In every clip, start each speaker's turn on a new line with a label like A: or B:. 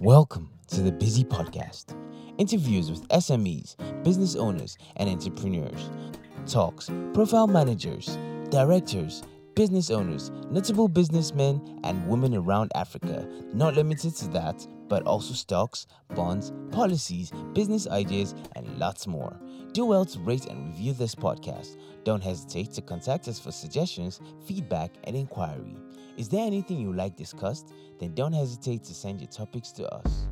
A: Welcome to the Busy Podcast. Interviews with SMEs, business owners, and entrepreneurs. Talks, profile managers, directors, business owners, notable businessmen, and women around Africa. Not limited to that, but also stocks, bonds, policies, business ideas, and lots more. Do well to rate and review this podcast. Don't hesitate to contact us for suggestions, feedback, and inquiry. Is there anything you like discussed? Then don't hesitate to send your topics to us.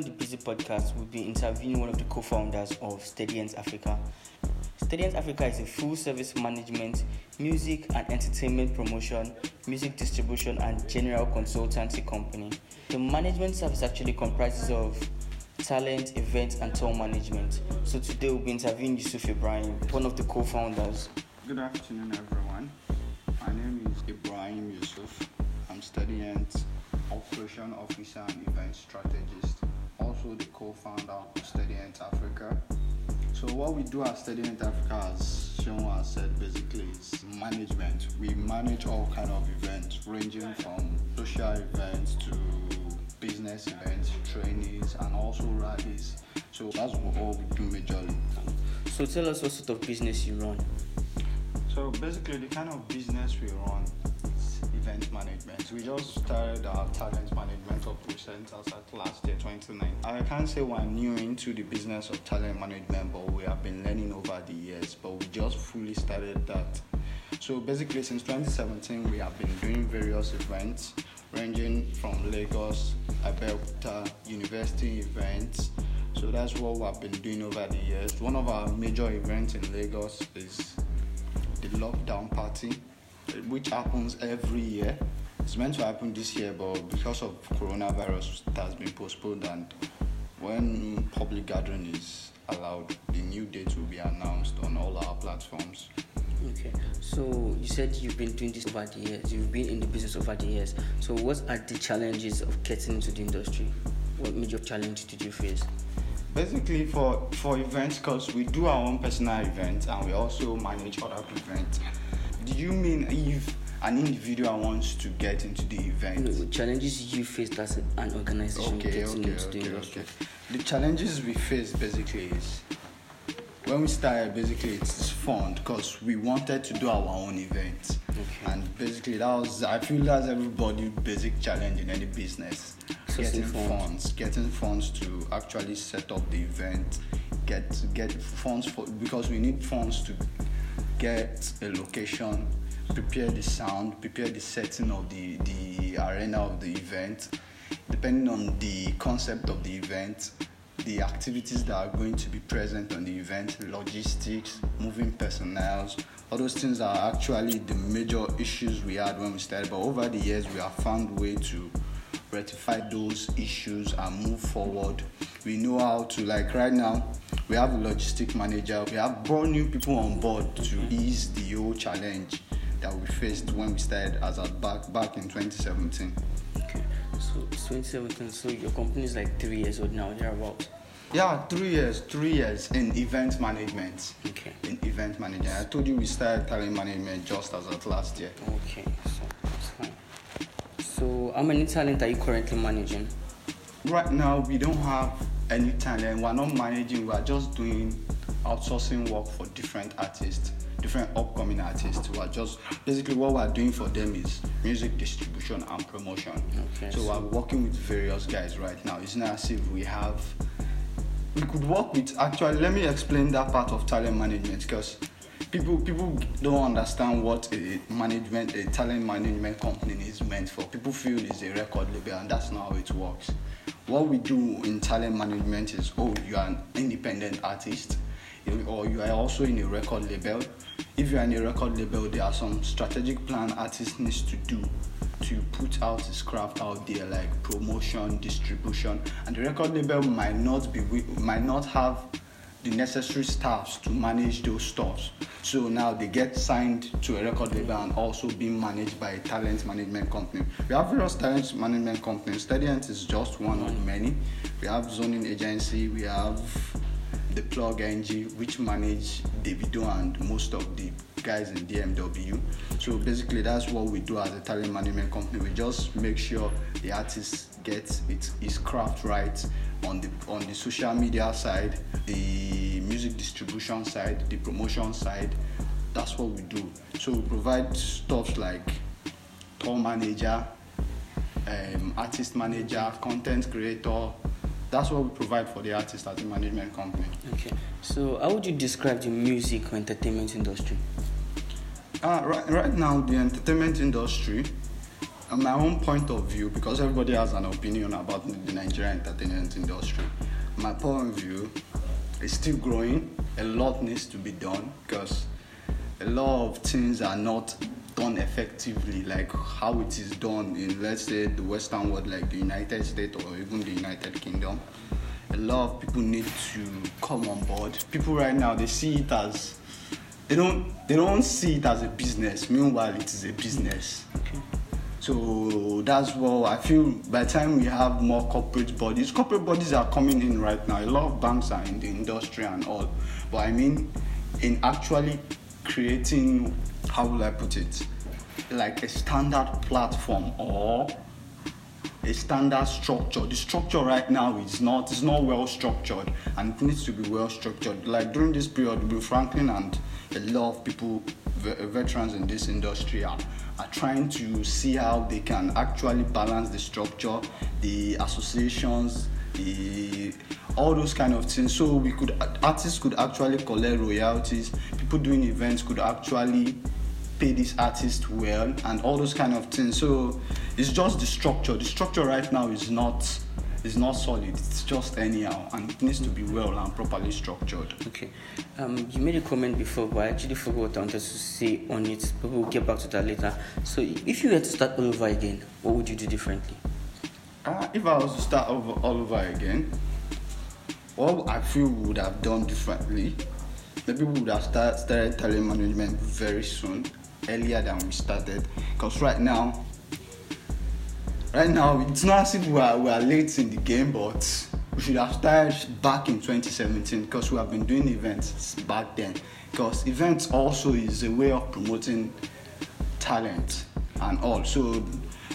B: On the Busy Podcast, we'll be interviewing one of the co-founders of Steady Ent Africa. Steady Ent Africa is a full-service management, music and entertainment promotion, music distribution, and general consultancy company. The management service actually comprises of talent, events, and tour management. So today we'll be interviewing Yusuf Ibrahim, one of the co-founders.
C: Good afternoon, everyone. My name is Ibrahim Yusuf. I'm Steady Ent Operation Officer and Event Strategist, also the co-founder of Steady Ent Africa. So what we do at Steady Ent Africa, as Sean has said, basically is management. We manage all kind of events, ranging from social events to business events, trainings, and also rallies. So that's what all we do majorly.
B: So tell us what sort of business you run.
C: So basically, the kind of business we run event management. We just started our talent management operations as at last year, 2019. I can't say we're new into the business of talent management, but we have been learning over the years. But we just fully started that. So basically, since 2017, we have been doing various events, ranging from Lagos, Abeokuta, university events. So that's what we have been doing over the years. One of our major events in Lagos is the lockdown party, which happens every year. It's meant to happen this year, but because of coronavirus, it has been postponed. And when public gathering is allowed, the new date will be announced on all our platforms.
B: Okay, so you said you've been doing this over the years, you've been in the business over the years. So, what are the challenges of getting into the industry? What major challenge did you face?
C: Basically, for for events, because we do our own personal events and we also manage other events. Do you mean if an individual wants to get into the event?
B: No, challenges you faced as an organization
C: okay,
B: getting
C: okay,
B: into the
C: okay,
B: industry.
C: okay. The challenges we face basically is when we started. Basically, it's fun because we wanted to do our own event,
B: Okay.
C: and basically that was. I feel that's everybody's basic challenge in any business. Getting
B: funds.
C: funds, getting funds to actually set up the event, get get funds for because we need funds to get a location, prepare the sound, prepare the setting of the, the arena of the event, depending on the concept of the event, the activities that are going to be present on the event, logistics, moving personnel, all those things are actually the major issues we had when we started. But over the years, we have found way to rectify those issues and move forward. We know how to like right now. We have a logistic manager. We have brought new people on board to ease the whole challenge that we faced when we started as a back back in 2017.
B: Okay, so 2017, so your company is like three years old now, thereabouts.
C: Yeah, three years, three years in event management.
B: Okay.
C: In event management, I told you we started talent management just as of last year.
B: Okay, so that's fine. So, how many talent are you currently managing?
C: Right now, we don't have any talent. We're not managing. We're just doing outsourcing work for different artists, different upcoming artists. We're just basically what we're doing for them is music distribution and promotion.
B: Okay,
C: so,
B: so-
C: we're working with various guys right now. It's not as if we have. We could work with actually. Let me explain that part of talent management because people people don't understand what a management a talent management company is meant for. People feel it's a record label and that's not how it works. What we do in talent management is oh you are an independent artist or you are also in a record label. If you are in a record label, there are some strategic plan artist needs to do to put out his craft out there, like promotion, distribution, and the record label might not be might not have the necessary staffs to manage those stores. So now they get signed to a record label and also being managed by a talent management company. We have various talent management companies. Steady Ent is just one of many. We have zoning agency, we have the plug NG, which manage Davido and most of the guys in DMW. So basically, that's what we do as a talent management company. We just make sure the artist gets its his craft right on the on the social media side, the music distribution side, the promotion side. That's what we do. So we provide stuff like tour manager, um, artist manager, content creator. That's what we provide for the artist as a management company.
B: Okay. So how would you describe the music or entertainment industry?
C: Uh, right, right now, the entertainment industry, on my own point of view, because everybody has an opinion about the Nigerian entertainment industry, my point of view is still growing. A lot needs to be done because a lot of things are not done effectively, like how it is done in, let's say, the Western world, like the United States or even the United Kingdom. A lot of people need to come on board. People right now they see it as they don't they don't see it as a business. Meanwhile, it is a business. So that's what I feel. By the time we have more corporate bodies, corporate bodies are coming in right now. A lot of banks are in the industry and all, but I mean, in actually creating, how will I put it, like a standard platform or a standard structure. The structure right now is not is not well structured and it needs to be well structured. Like during this period, Bill Franklin and a lot of people, veterans in this industry, are, are trying to see how they can actually balance the structure, the associations, the all those kind of things. So we could artists could actually collect royalties. People doing events could actually pay this artist well and all those kind of things. So it's just the structure. The structure right now is not is not solid. It's just anyhow, and it needs to be well and properly structured.
B: Okay. Um, you made a comment before, but I actually forgot what I wanted to say on it. But we'll get back to that later. So, if you were to start all over again, what would you do differently?
C: Uh, if I was to start over all over again, what I feel we would have done differently, maybe we would have start, started talent management very soon, earlier than we started. Because right now, right now it's not as if we are, we are late in the game, but we should have started back in 2017 because we have been doing events back then. Because events also is a way of promoting talent and all. So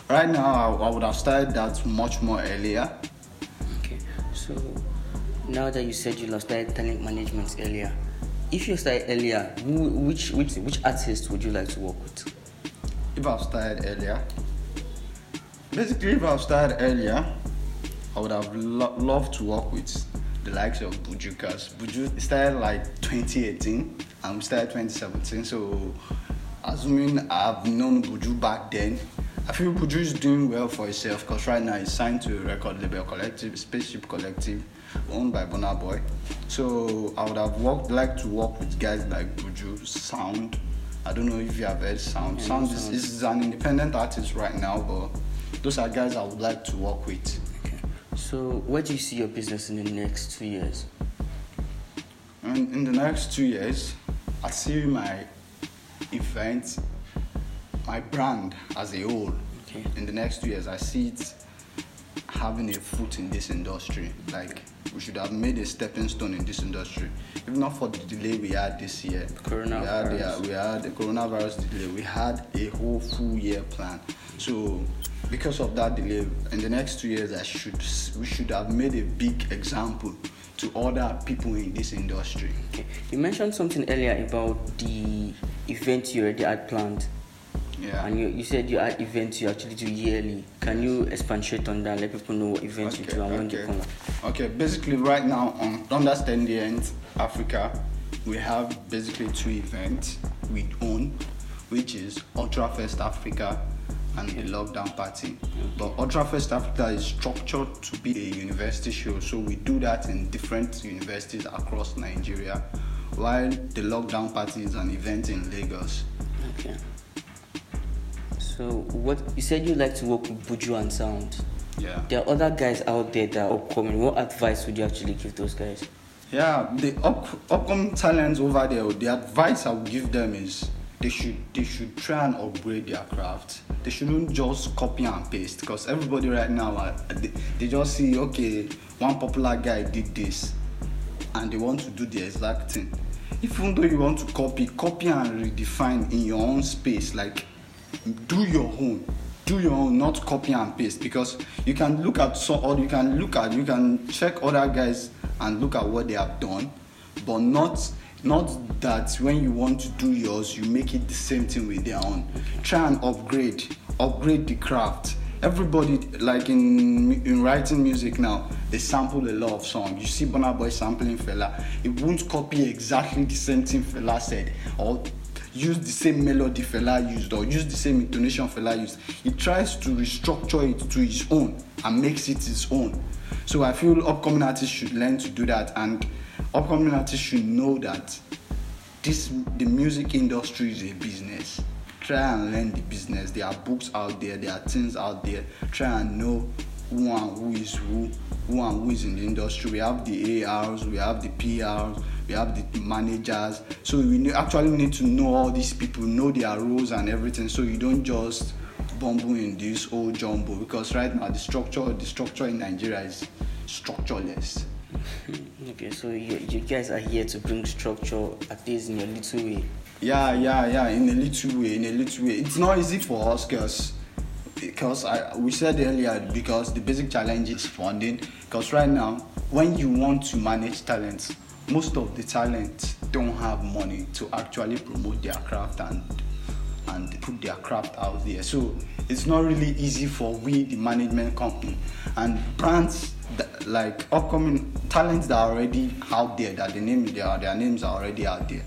C: right now I, I would have started that much more earlier.
B: Okay. So, now that you said you lost started talent management earlier, if you started earlier, who, which which which artist would you like to work with?
C: If I started earlier, basically if I started earlier, I would have lo- loved to work with the likes of Buju because Buju started like 2018 and we started 2017. So assuming I've known Buju back then, I feel Buju is doing well for himself because right now he's signed to a record label collective, Spaceship Collective, owned by Burna Boy. So I would have worked like to work with guys like Buju, Sound. I don't know if you have heard Sound.
B: Yeah,
C: Sound is, is an independent artist right now, but those are guys I would like to work with.
B: Okay. So, where do you see your business in the next two years?
C: And in the next two years, I see my event, my brand as a whole.
B: Okay.
C: In the next two years, I see it having a foot in this industry. Like we should have made a stepping stone in this industry. If not for the delay we had this year,
B: Coronavirus.
C: we had, yeah, we had the coronavirus delay. We had a whole full year plan. So because of that delay, in the next two years, I should we should have made a big example to other people in this industry.
B: Okay. You mentioned something earlier about the event you already had planned.
C: Yeah.
B: And you, you said you had events you actually do yearly. Can you expatiate on that? Let people know what events you do and when they
C: okay.
B: come.
C: Okay, basically right now on Understand the End Africa, we have basically two events we own, which is Ultra Fest Africa and the Lockdown Party. But Ultra Fest Africa is structured to be a university show, so we do that in different universities across Nigeria, while the Lockdown Party is an event in Lagos.
B: Okay. So what you said you like to work with Buju and Sound.
C: Yeah.
B: There are other guys out there that are upcoming. What advice would you actually give those guys?
C: Yeah, the up, upcoming talents over there, the advice I would give them is they should they should try and upgrade their craft. They shouldn't just copy and paste because everybody right now uh, they, they just see okay one popular guy did this and they want to do the exact thing. Even though you want to copy, copy and redefine in your own space. Like do your own do your own not copy and paste because you can look at so or you can look at you can check other guys and look at what they have done but not not that when you want to do yours you make it the same thing with their own. Try and upgrade upgrade the craft. Everybody like in in writing music now they sample a lot of songs. You see Burna Boy sampling Fela. It won't copy exactly the same thing Fela said or use the same melody Fela used or use the same intonation Fela used. He tries to restructure it to his own and makes it his own. So I feel upcoming artists should learn to do that and upcoming artists should know that this the music industry is a business. Try and learn the business. There are books out there, there are things out there. Try and know who and who is who, who and who is in the industry. We have the ARs, we have the PRs, we have the managers. So we actually need to know all these people, know their roles and everything. So you don't just bumble in this old jumbo because right now the structure, the structure in Nigeria is structureless.
B: Okay, so you, you guys are here to bring structure at least in a little way.
C: Yeah, yeah, yeah. In a little way, in a little way. It's not easy for us because because I we said earlier because the basic challenge is funding. Because right now, when you want to manage talents, most of the talent don't have money to actually promote their craft and and put their craft out there. So it's not really easy for we, the management company, and brands that, like upcoming talents that are already out there, that the name their their names are already out there.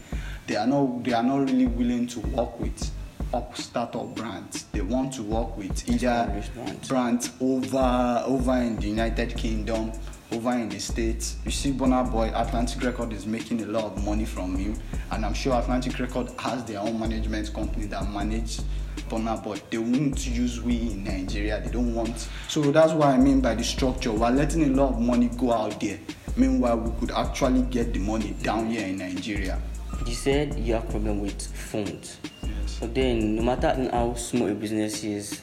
C: They are not they are not really willing to work with up startup brands. They want to work with either brands over over in the United Kingdom over in the states. You see, Burna Boy, Atlantic Record is making a lot of money from him, and I'm sure Atlantic Record has their own management company that manage Burna Boy. They won't use we in Nigeria. They don't want. So that's what I mean by the structure. We're letting a lot of money go out there. Meanwhile, we could actually get the money down here in Nigeria.
B: You said you have problem with funds. But then, no matter how small a business is,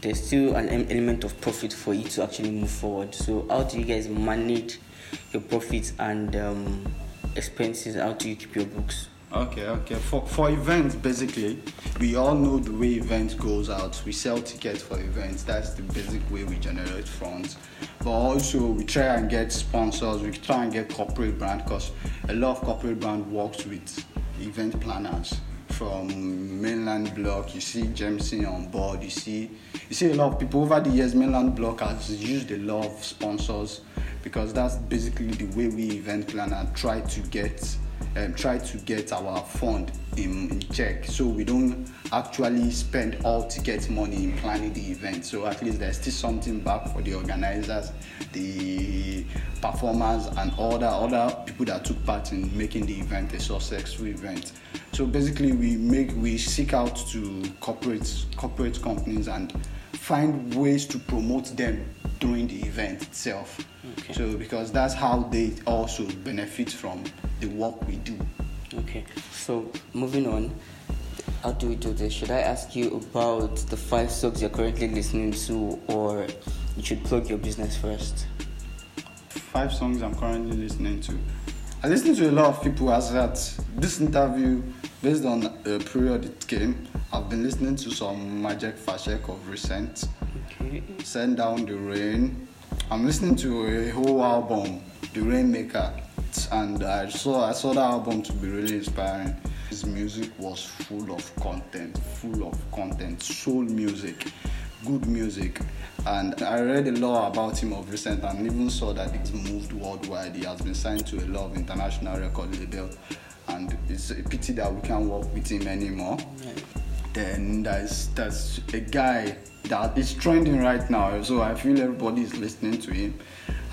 B: there's still an element of profit for you to actually move forward. So, how do you guys manage your profits and um, expenses? How do you keep your books?
C: Okay, okay. For for events, basically, we all know the way events goes out. We sell tickets for events. That's the basic way we generate funds. But also, we try and get sponsors. We try and get corporate brand because a lot of corporate brand works with event planners from mainland block. You see Jameson on board. You see you see a lot of people over the years. Mainland block has used a lot of sponsors because that's basically the way we event planner try to get um, try to get our fund in, in, check. So we don't actually spend all ticket money in planning the event. So at least there's still something back for the organizers the performers and all the other people that took part in making the event a successful event. So basically we make we seek out to corporate corporate companies and find ways to promote them during the event itself. Okay. so because that's how they also benefit from the work we do.
B: Okay, so moving on, how do we do this? Should I ask you about the five songs you're currently listening to, or you should plug your business first?
C: Five songs I'm currently listening to. I listen to a lot of people as that this interview, based on a period it came, I've been listening to some Majek Fashek of recent. Okay. Send Down the Rain. I'm listening to a whole album, The Rainmaker and I saw I saw that album to be really inspiring. His music was full of content, full of content, soul music, good music. And I read a lot about him of recent and even saw that he's moved worldwide. He has been signed to a lot of international record labels and it's a pity that we can't work with him anymore. Then there's there's a guy that is trending right now, so I feel everybody is listening to him.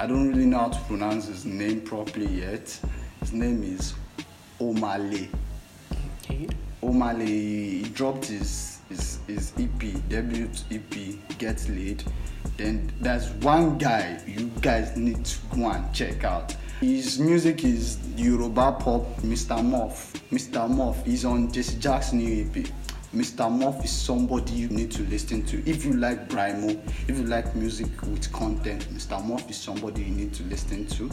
C: I don't really know how to pronounce his name properly yet. His name is Omah Lay. Okay. Omah Lay, he dropped his, his, his EP, debut EP, Get Laid. Then there's one guy you guys need to go and check out. His music is Yoruba pop, Mr. Muff. Mr. Muff is on Jesse Jagz's new EP. Mr. Muff is somebody you need to listen to. If you like Brymo, if you like music with content, Mr. Muff is somebody you need to listen to.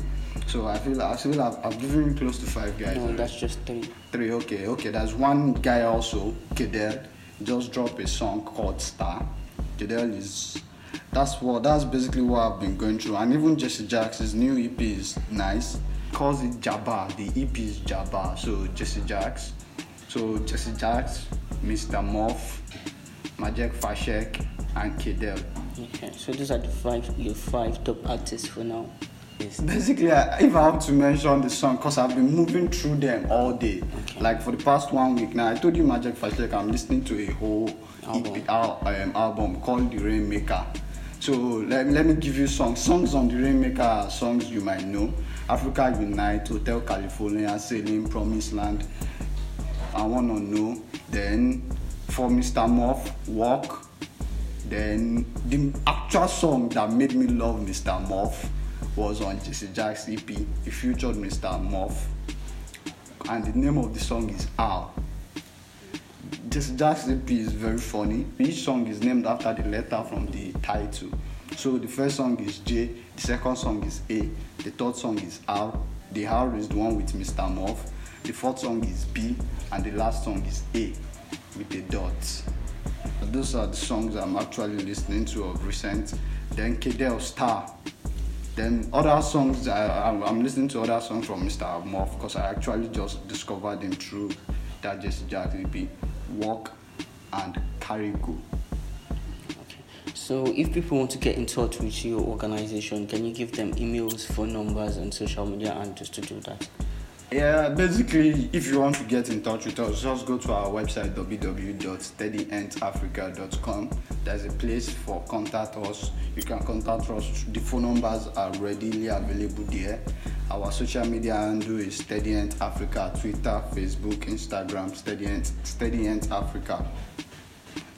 C: So I feel I feel I've, I've given close to five guys.
B: No,
C: already.
B: that's just three.
C: Three, okay, okay. There's one guy also, Kedel, just dropped a song called Star. Kedel is that's what that's basically what I've been going through. And even Jesse Jackson's new EP is nice. Calls it Jabba. The EP is Jabba. So Jesse Jagz. So Jesse Jagz, Mr. Moff, Majek Fashek, and Kedel.
B: Okay, so these are the five your five top artists for now. Yes.
C: Basically, I, if I have to mention the song, because I've been moving through them all day.
B: Okay.
C: Like for the past one week now, I told you Magic Fashek, I'm listening to a whole
B: Album.
C: EP, al- um, album called The Rainmaker. So let, let me give you songs. Songs on The Rainmaker are songs you might know. Africa Unite, Hotel California, Sailing, Promised Land, I Wanna Know. Then for Mr. Muff, Walk. Then the actual song that made me love Mr. Muff was on Jesse Jagz's EP. He featured Mr. Muff, and the name of the song is Al. Jesse Jagz's EP is very funny. Each song is named after the letter from the title. So the first song is J, the second song is A, the third song is R, the R is the one with Mr. Muff, the fourth song is B, and the last song is A with a dot. Those are the songs I'm actually listening to of recent. Then Kedel Star. Then other songs, I, I'm, I'm listening to other songs from Mr. Muff because I actually just discovered them through that Jesse Jagz EP, Walk and Carry Go.
B: So if people want to get in touch with your organization, can you give them emails, phone numbers, and social media and just to do that?
C: Yeah, basically, if you want to get in touch with us, just go to our website www.steadyentafrica.com. There's a place for contact us. You can contact us. The phone numbers are readily available there. Our social media handle is Steady Africa, Twitter, Facebook, Instagram, Steady Ent, Steady Africa.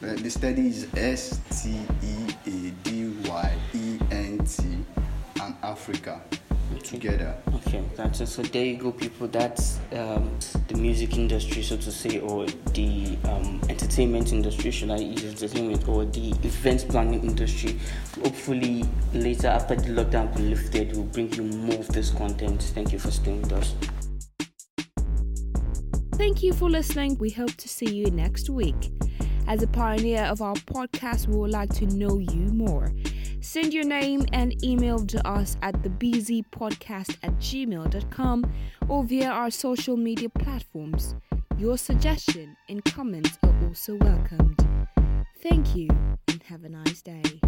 C: Uh, the study is S T E A D Y E N T and Africa together.
B: Okay, that's it. So there you go, people. That's um, the music industry, so to say, or the um, entertainment industry. Should I use entertainment or the events planning industry? Hopefully, later after the lockdown be lifted, we'll bring you more of this content. Thank you for staying with us.
D: Thank you for listening. We hope to see you next week. As a pioneer of our podcast, we would like to know you more. Send your name and email to us at thebzpodcast at gmail.com or via our social media platforms. Your suggestion and comments are also welcomed. Thank you and have a nice day.